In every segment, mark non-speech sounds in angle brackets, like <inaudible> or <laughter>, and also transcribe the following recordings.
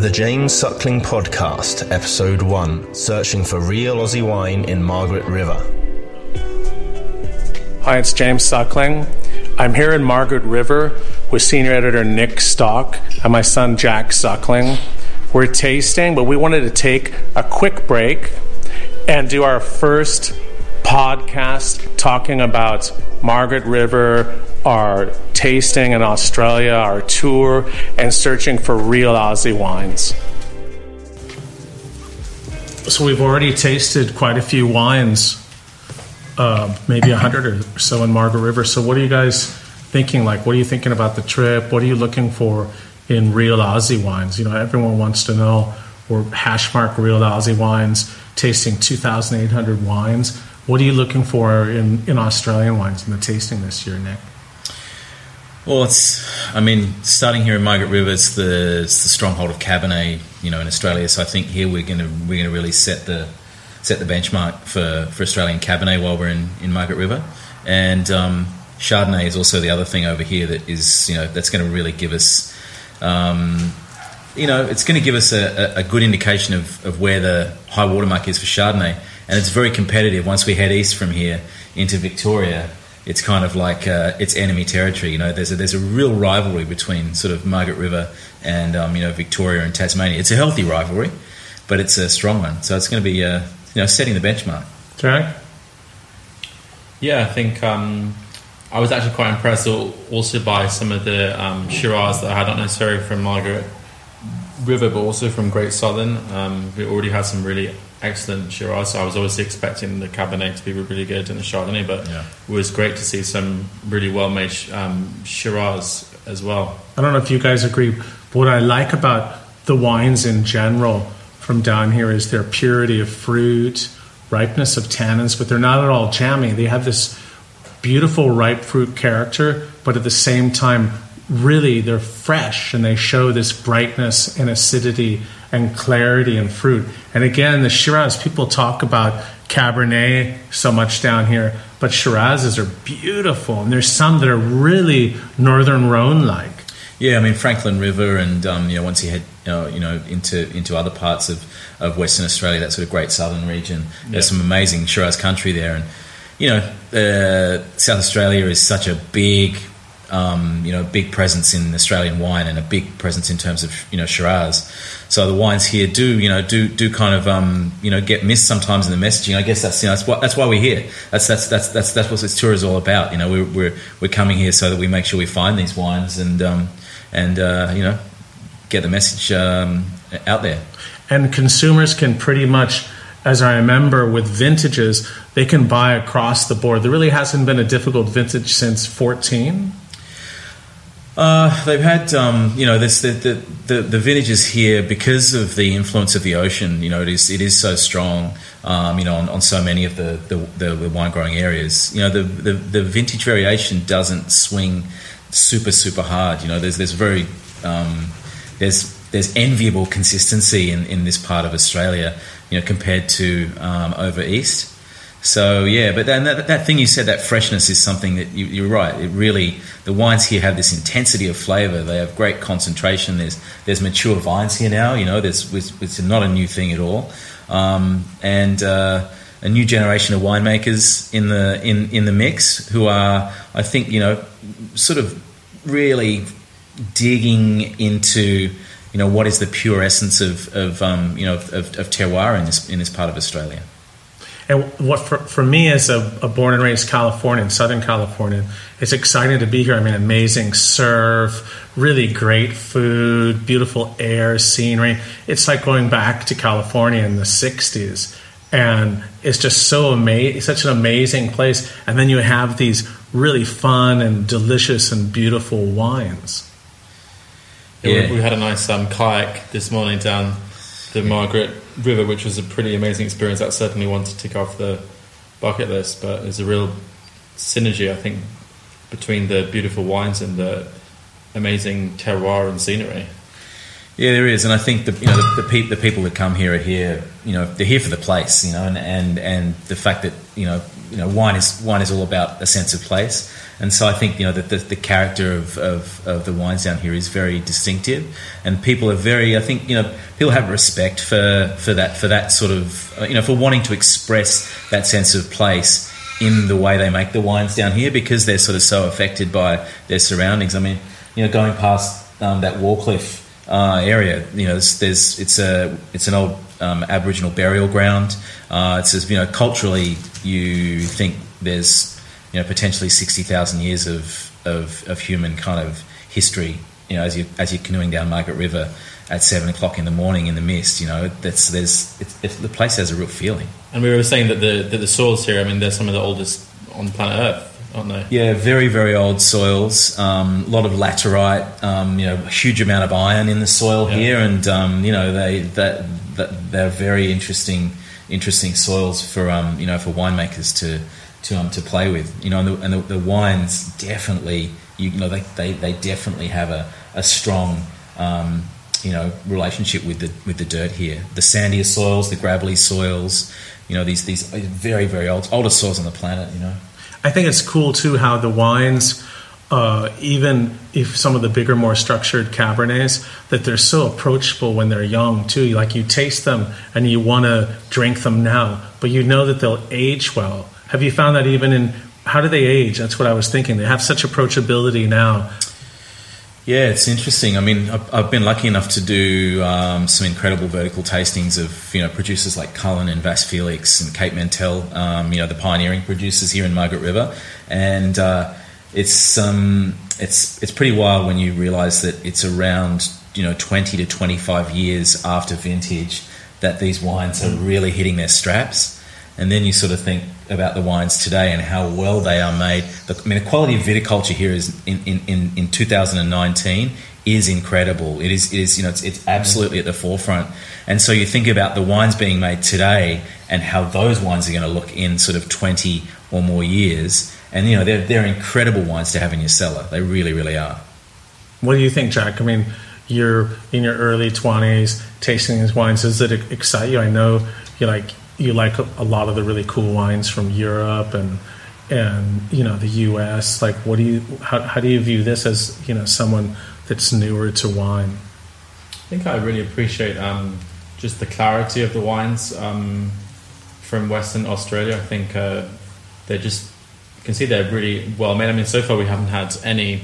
The James Suckling Podcast, Episode 1 Searching for Real Aussie Wine in Margaret River. Hi, it's James Suckling. I'm here in Margaret River with senior editor Nick Stock and my son Jack Suckling. We're tasting, but we wanted to take a quick break and do our first podcast talking about Margaret River, our tasting in Australia, our tour, and searching for real Aussie wines. So we've already tasted quite a few wines, uh, maybe a hundred or so in Margaret River. So what are you guys thinking? Like, what are you thinking about the trip? What are you looking for in real Aussie wines? You know, everyone wants to know. We're hashmark real Aussie wines, tasting 2,800 wines. What are you looking for in, in Australian wines in the tasting this year, Nick? Well, it's. I mean, starting here in Margaret River, it's the it's the stronghold of Cabernet, you know, in Australia. So I think here we're gonna we're gonna really set the set the benchmark for, for Australian Cabernet while we're in, in Margaret River, and um, Chardonnay is also the other thing over here that is you know that's going to really give us. Um, you know, it's going to give us a, a, good indication of, of where the high watermark is for Chardonnay, and it's very competitive. Once we head east from here into Victoria, it's kind of like uh, it's enemy territory. You know, there's a, there's a real rivalry between sort of Margaret River and um, you know Victoria and Tasmania. It's a healthy rivalry, but it's a strong one. So it's going to be uh, you know setting the benchmark. Jack? Yeah, I think um, I was actually quite impressed also by some of the um, Shiraz that I had, not necessarily from Margaret River, but also from Great Southern. Um, we already had some really excellent Shiraz. So I was obviously expecting the Cabernet to be really good and the Chardonnay, but yeah. it was great to see some really well made um, Shiraz as well. I don't know if you guys agree. but What I like about the wines in general from down here is their purity of fruit, ripeness of tannins, but they're not at all jammy. They have this beautiful ripe fruit character, but at the same time, really they're fresh and they show this brightness and acidity and clarity and fruit. And again, the Shiraz, people talk about Cabernet so much down here, but Shirazes are beautiful. And there's some that are really Northern Rhone like. Yeah, I mean Frankland River, and um, you know once you head uh, you know into into other parts of, of Western Australia, that sort of great southern region, yeah. there's some amazing Shiraz country there, and you know uh, South Australia is such a big um, you know, big presence in Australian wine and a big presence in terms of you know Shiraz. So the wines here do you know do do kind of um, you know get missed sometimes in the messaging. I guess that's you know that's why, that's why we're here. That's that's that's that's that's what this tour is all about. You know, we're we're, we're coming here so that we make sure we find these wines and um, and uh, you know get the message um, out there. And consumers can pretty much as I remember with vintages, they can buy across the board. There really hasn't been a difficult vintage since 14. Uh, they've had, um, you know, this, the, the, the, the, vintages here because of the influence of the ocean. You know, it is it is so strong. Um, you know, on, on, so many of the, the, the, wine growing areas. You know, the, the, the vintage variation doesn't swing super super hard. You know, there's there's very um, there's there's enviable consistency in, in this part of Australia. You know, compared to um, over east. So yeah, but then that, that thing you said, that freshness is something that you, are right. It really the wines here have this intensity of flavour. They have great concentration. There's there's mature vines here now. You know, there's it's not a new thing at all, um, and uh, a new generation of winemakers in the in in the mix who are I think you know sort of really digging into you know what is the pure essence of, of um, you know of, of terroir in this in this part of Australia. And what for, for me as a, a, born and raised Californian, Southern Californian, it's exciting to be here. I mean, amazing surf, really great food, beautiful air, scenery. It's like going back to California in the 60s. And it's just so amazing, such an amazing place. And then you have these really fun and delicious and beautiful wines. Yeah, we, we, had a nice um, kayak this morning down the Margaret River, which was a pretty amazing experience. That certainly one to tick off the bucket list. But there's a real synergy, I think, between the beautiful wines and the amazing terroir and scenery. Yeah, there is, and I think the you know the, the, pe- the people that come here are here, you know, they're here for the place, you know, and and, and the fact that you know you know, wine is wine is all about a sense of place, and so I think you know that the, the character of, of, of the wines down here is very distinctive, and people are very. I think you know people have respect for for that for that sort of uh, you know for wanting to express that sense of place in the way they make the wines down here because they're sort of so affected by their surroundings. I mean, you know, going past um, that Wallcliffe uh, area, you know, there's, there's, it's a it's an old um, Aboriginal burial ground. Uh, it's you know culturally you think there's you know potentially sixty thousand years of, of of human kind of history. You know, as you as you're canoeing down Margaret River at seven o'clock in the morning in the mist, you know, that's there's it's, it's, the place has a real feeling. And we were saying that the that the soils here, I mean, they're some of the oldest on planet Earth, aren't they? Yeah, very very old soils. Um, a lot of laterite. Um, you know, a huge amount of iron in the soil yeah. here, and um, you know they that, that they're very interesting interesting soils for um, you know for winemakers to to um, to play with. You know, and the, and the, the wines definitely you, know they, they, they definitely have a, a strong um, you know relationship with the with the dirt here. The sandier soils, the gravelly soils, you know these these very very old oldest soils on the planet. You know, I think it's cool too how the wines. Uh, even if some of the bigger, more structured Cabernets, that they're so approachable when they're young too. Like you taste them and you want to drink them now, but you know that they'll age well. Have you found that even in how do they age? That's what I was thinking. They have such approachability now yeah, it's interesting. I mean, I've, been lucky enough to do um, some incredible vertical tastings of you know producers like Cullen and Vasse Felix and Cape Mentelle, um, you know the pioneering producers here in Margaret River, and uh, it's um, it's it's pretty wild when you realise that it's around you know twenty to twenty five years after vintage that these wines are really hitting their straps, and then you sort of think, about the wines today and how well they are made. I mean, the quality of viticulture here is in, in, in, in 2019 is incredible. It is, it is you know, it's, it's absolutely at the forefront. And so you think about the wines being made today and how those wines are going to look in sort of 20 or more years. And, you know, they're, they're incredible wines to have in your cellar. They really, really are. What do you think, Jack? I mean, you're in your early 20s tasting these wines. Does it excite you? I know you like you like a lot of the really cool wines from Europe and and you know the U.S. Like, what do you how, how do you view this as you know someone that's newer to wine? I think I really appreciate um, just the clarity of the wines um, from Western Australia. I think uh, they're just you can see they're really well made. I mean, so far we haven't had any.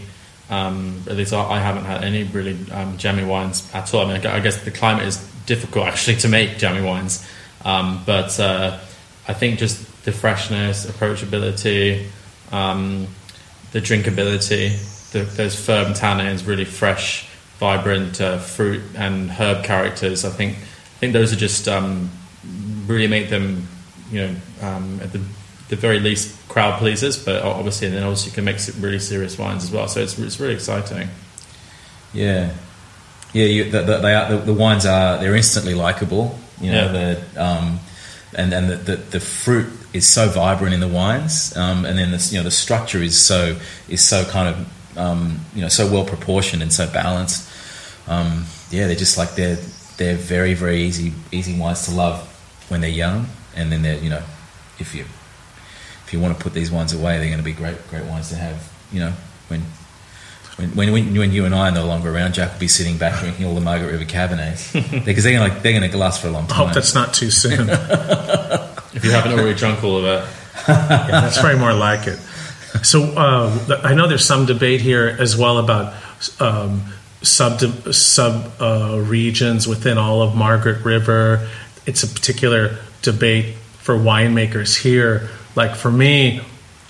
Um, at least I haven't had any really um, jammy wines at all. I mean, I guess the climate is difficult <laughs> actually to make jammy wines. Um, but uh, I think just the freshness, approachability, um, the drinkability, the, those firm tannins, really fresh, vibrant uh, fruit and herb characters. I think I think those are just um, really make them, you know, um, at the, the very least crowd pleasers. But obviously, and then also you can make really serious wines as well. So it's it's really exciting. Yeah, yeah. You, the, the, they are, the, the wines are they're instantly likable. You know, yeah. the um, and and the, the, the, fruit is so vibrant in the wines, um, and then the you know the structure is so is so kind of um, you know so well proportioned and so balanced. Um, yeah, they're just like they're they're very very easy easy wines to love when they're young, and then they're you know if you if you want to put these wines away, they're going to be great great wines to have. You know when when, when, when you and I are no longer around, Jack will be sitting back drinking all the Margaret River Cabernets <laughs> because they're going to they're going to last for a long time. I hope that's not too soon. <laughs> if you haven't already drunk all of it, <laughs> yeah, that's probably more like it. So uh, I know there's some debate here as well about um, sub sub uh, regions within all of Margaret River. It's a particular debate for winemakers here. Like for me,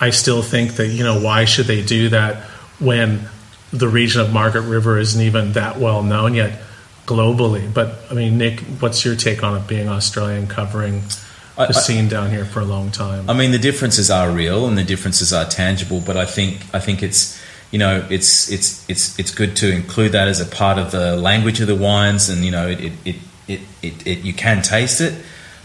I still think that you know why should they do that when the region of Margaret River isn't even that well known yet globally. But I mean, Nick, what's your take on it being Australian covering the I, scene down here for a long time? I mean, the differences are real and the differences are tangible, but I think I think it's you know it's it's it's it's good to include that as a part of the language of the wines, and you know it it it, it, it, it you can taste it.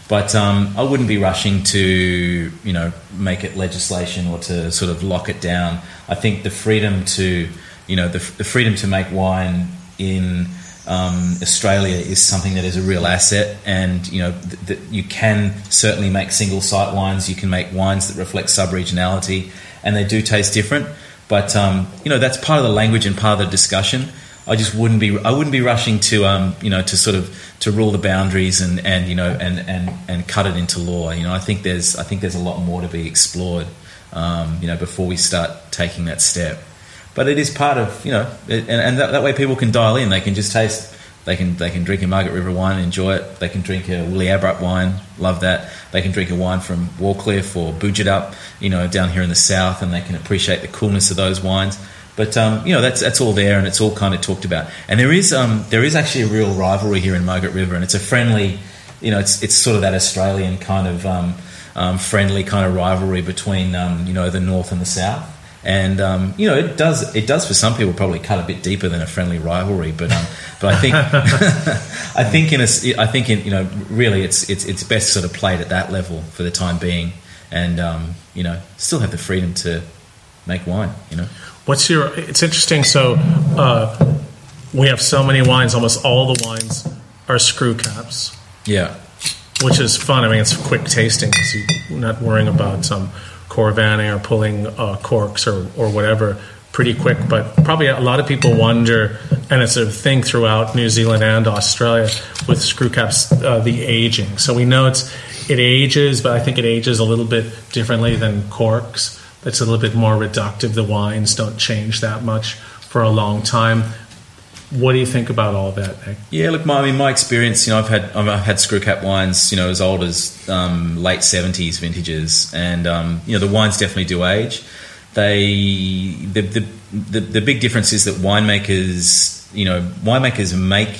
But um, I wouldn't be rushing to, you know, make it legislation or to sort of lock it down. I think the freedom to you know, the, the freedom to make wine in um, Australia is something that is a real asset, and you know th- that you can certainly make single site wines. You can make wines that reflect sub regionality, and they do taste different. But um, you know that's part of the language and part of the discussion. I just wouldn't be I wouldn't be rushing to um, you know to sort of to rule the boundaries and, and you know and, and, and cut it into law. You know I think there's I think there's a lot more to be explored. Um, you know before we start taking that step. But it is part of you know and, and that, that way people can dial in. They can just taste. They can they can drink a Margaret River wine enjoy it. They can drink a Wilyabrup wine, love that. They can drink a wine from Wallcliffe or Boodjidup, you know, down here in the south, and they can appreciate the coolness of those wines. But um, you know that's that's all there, and it's all kind of talked about. And there is um, there is actually a real rivalry here in Margaret River, and it's a friendly, you know, it's it's sort of that Australian kind of um, um friendly kind of rivalry between um, you know the north and the south. And um, you know it does it does for some people probably cut a bit deeper than a friendly rivalry, but but I think <laughs> I think in a, I think in you know really it's it's it's best sort of played at that level for the time being, and you know still have the freedom to make wine. You know. What's your? It's interesting. So uh, we have so many wines. Almost all the wines are screw caps. Yeah. Which is fun. I mean, it's quick tasting because you're not worrying about some Coravining or pulling uh, corks or, or whatever pretty quick. But probably a lot of people wonder, and it's a thing throughout New Zealand and Australia with screw caps, uh, the aging. So we know it's it ages, but I think it ages a little bit differently than corks it's a little bit more reductive. The wines don't change that much for a long time. What do you think about all of that, Nick? Yeah, look, my, I mean, my experience, you know, I've had I've had screw cap wines, you know, as old as um, late seventies vintages, and um, you know, the wines definitely do age. They the, the the the big difference is that winemakers, you know, winemakers make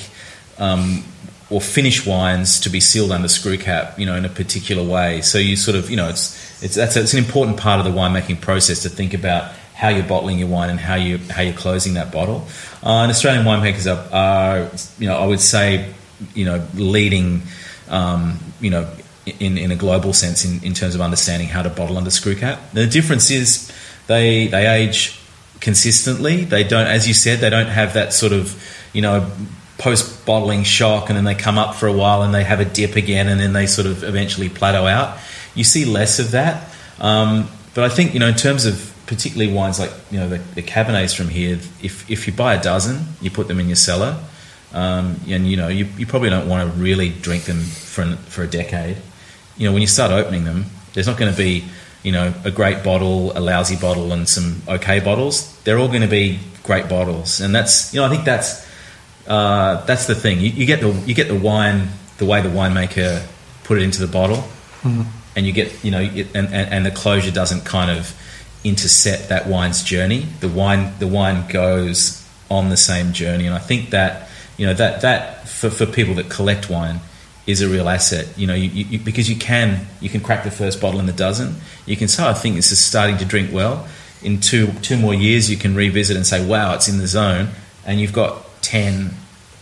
um, or finish wines to be sealed under screw cap, you know, in a particular way. So you sort of, you know, it's it's that's it's an important part of the winemaking process to think about how you're bottling your wine and how you how you're closing that bottle. Uh, and Australian winemakers are, are, you know, I would say, you know, leading, um, you know, in, in a global sense in, in terms of understanding how to bottle under screw cap. The difference is they they age consistently. They don't, as you said, they don't have that sort of, you know, post bottling shock and then they come up for a while and they have a dip again and then they sort of eventually plateau out. You see less of that. Um, but I think, you know, in terms of particularly wines like, you know, the, the Cabernets from here, if, if you buy a dozen, you put them in your cellar, um, and, you know, you, you probably don't want to really drink them for, for a decade. You know, when you start opening them, there's not going to be, you know, a great bottle, a lousy bottle, and some okay bottles. They're all going to be great bottles. And that's, you know, I think that's, uh, that's the thing. You, you, get the you get the wine the way the winemaker put it into the bottle, mm-hmm. and you get you know it, and, and, and the closure doesn't kind of intercept that wine's journey. The wine the wine goes on the same journey, and I think that you know that that for, for people that collect wine is a real asset. You know, you, you, because you can you can crack the first bottle in the dozen. You can say, I think this is starting to drink well. In two two more years, you can revisit and say, wow, it's in the zone, and you've got 10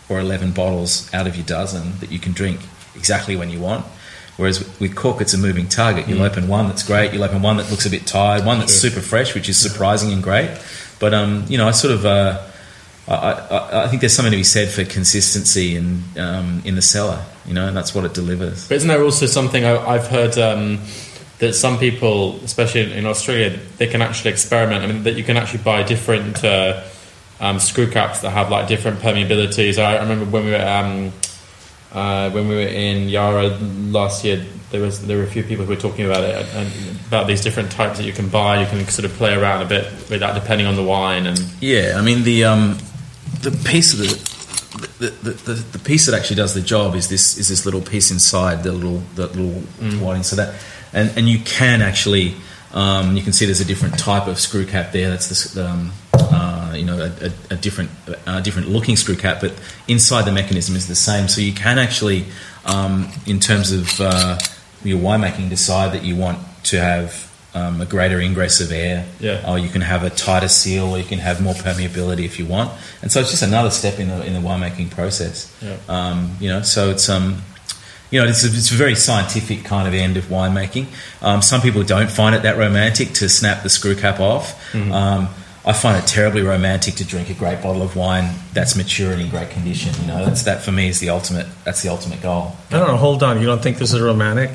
or 11 bottles out of your dozen that you can drink exactly when you want. Whereas with cork, it's a moving target. You'll mm. open one that's great, you'll open one that looks a bit tired, one that's super fresh, which is surprising and great. But, um, you know, I sort of. Uh, I, I, I, think there's something to be said for consistency in um, in the cellar, you know, and that's what it delivers. But isn't there also something I, have heard um, that some people, especially in Australia, they can actually experiment. I mean, that you can actually buy different uh, um, screw caps that have like different permeabilities. I remember when we were um, uh, when we were in Yarra last year, there was there were a few people who were talking about it and about these different types that you can buy. You can sort of play around a bit with that depending on the wine and yeah. I mean the um, the piece of the the, the, the, piece that actually does the job is this is this little piece inside the little the little mm. So that and and you can actually um, you can see there's a different type of screw cap there. That's the um, uh, you know a, a, a different a different looking screw cap, but inside the mechanism is the same. So you can actually, um, in terms of uh, your winemaking, decide that you want to have um, a greater ingress of air, yeah. or you can have a tighter seal, or you can have more permeability if you want. And so it's just another step in the in the winemaking process. Yeah. Um, you know, so it's um you know, it's a, it's a very scientific kind of end of winemaking. Um, some people don't find it that romantic to snap the screw cap off. Mm-hmm. I find it terribly romantic to drink a great bottle of wine that's mature and in great condition. You know, that's that for me is the ultimate. That's the ultimate goal. I don't know. Hold on. You don't think this is romantic?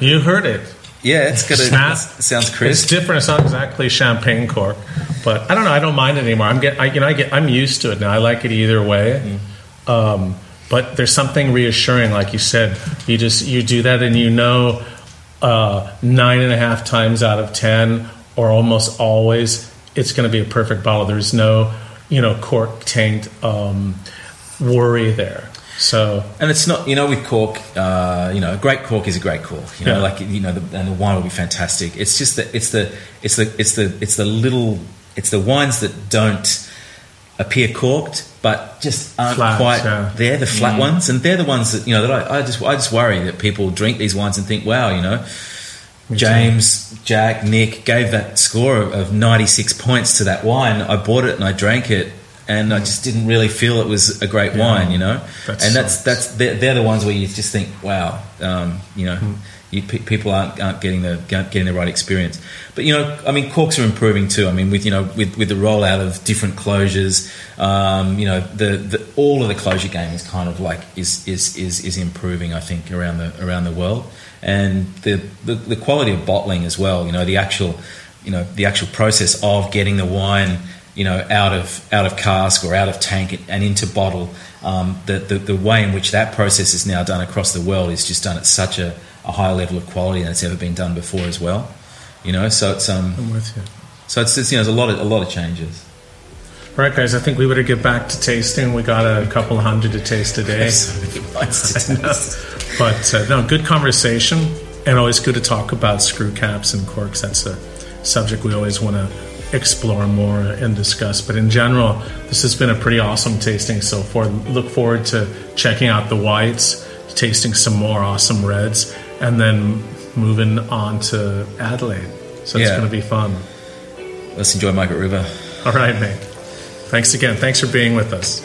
You heard it. Yeah, it's got a, Snap. it sounds crisp. It's different. It's not exactly champagne cork, but I don't know. I don't mind it anymore. I'm get. I, you know, I get. I'm used to it now. I like it either way. Um, but there's something reassuring, like you said. You just you do that, and you know, uh, nine and a half times out of ten, or almost always, it's going to be a perfect bottle. There's no, you know, cork taint um, worry there. So And it's not, you know, with cork, uh, you know, a great cork is a great cork. You know, Yeah. like you know, the, and the wine will be fantastic. It's just that it's the, it's the, it's the, it's the little, it's the wines that don't appear corked, but just aren't Flat, quite. yeah. They're the flat ones, and they're the ones that you know that I, I just, I just worry that people drink these wines and think, wow, you know. James, Jack, Nick gave that score of, of 96 points to that wine. I bought it and I drank it, and I just didn't really feel it was a great wine, you know. That and that's sucks. that's they're, they're the ones where you just think, wow, um, you know, you, pe- people aren't, aren't getting the getting the right experience. But you know, I mean, corks are improving too. I mean, with you know, with, with the rollout of different closures, um, you know, the, the all of the closure game is kind of like is is is, is improving. I think around the around the world, and the, the the quality of bottling as well. You know, the actual you know the actual process of getting the wine you know out of out of cask or out of tank and into bottle um, the, the the way in which that process is now done across the world is just done at such a, a higher level of quality than it's ever been done before as well you know so it's um I'm with you. so it's, it's you know there's a lot of a lot of changes All right, guys. I think we better get back to tasting. We got a couple hundred to taste today. <laughs> <laughs> But uh, no, good conversation, and always good to talk about screw caps and corks. That's a subject we always want to explore more and discuss. But in general, this has been a pretty awesome tasting so far. Look forward to checking out the whites, tasting some more awesome reds, and then moving on to Adelaide. So it's Yeah. going to be fun. let's enjoy Margaret River All right, mate. Thanks again. Thanks for being with us.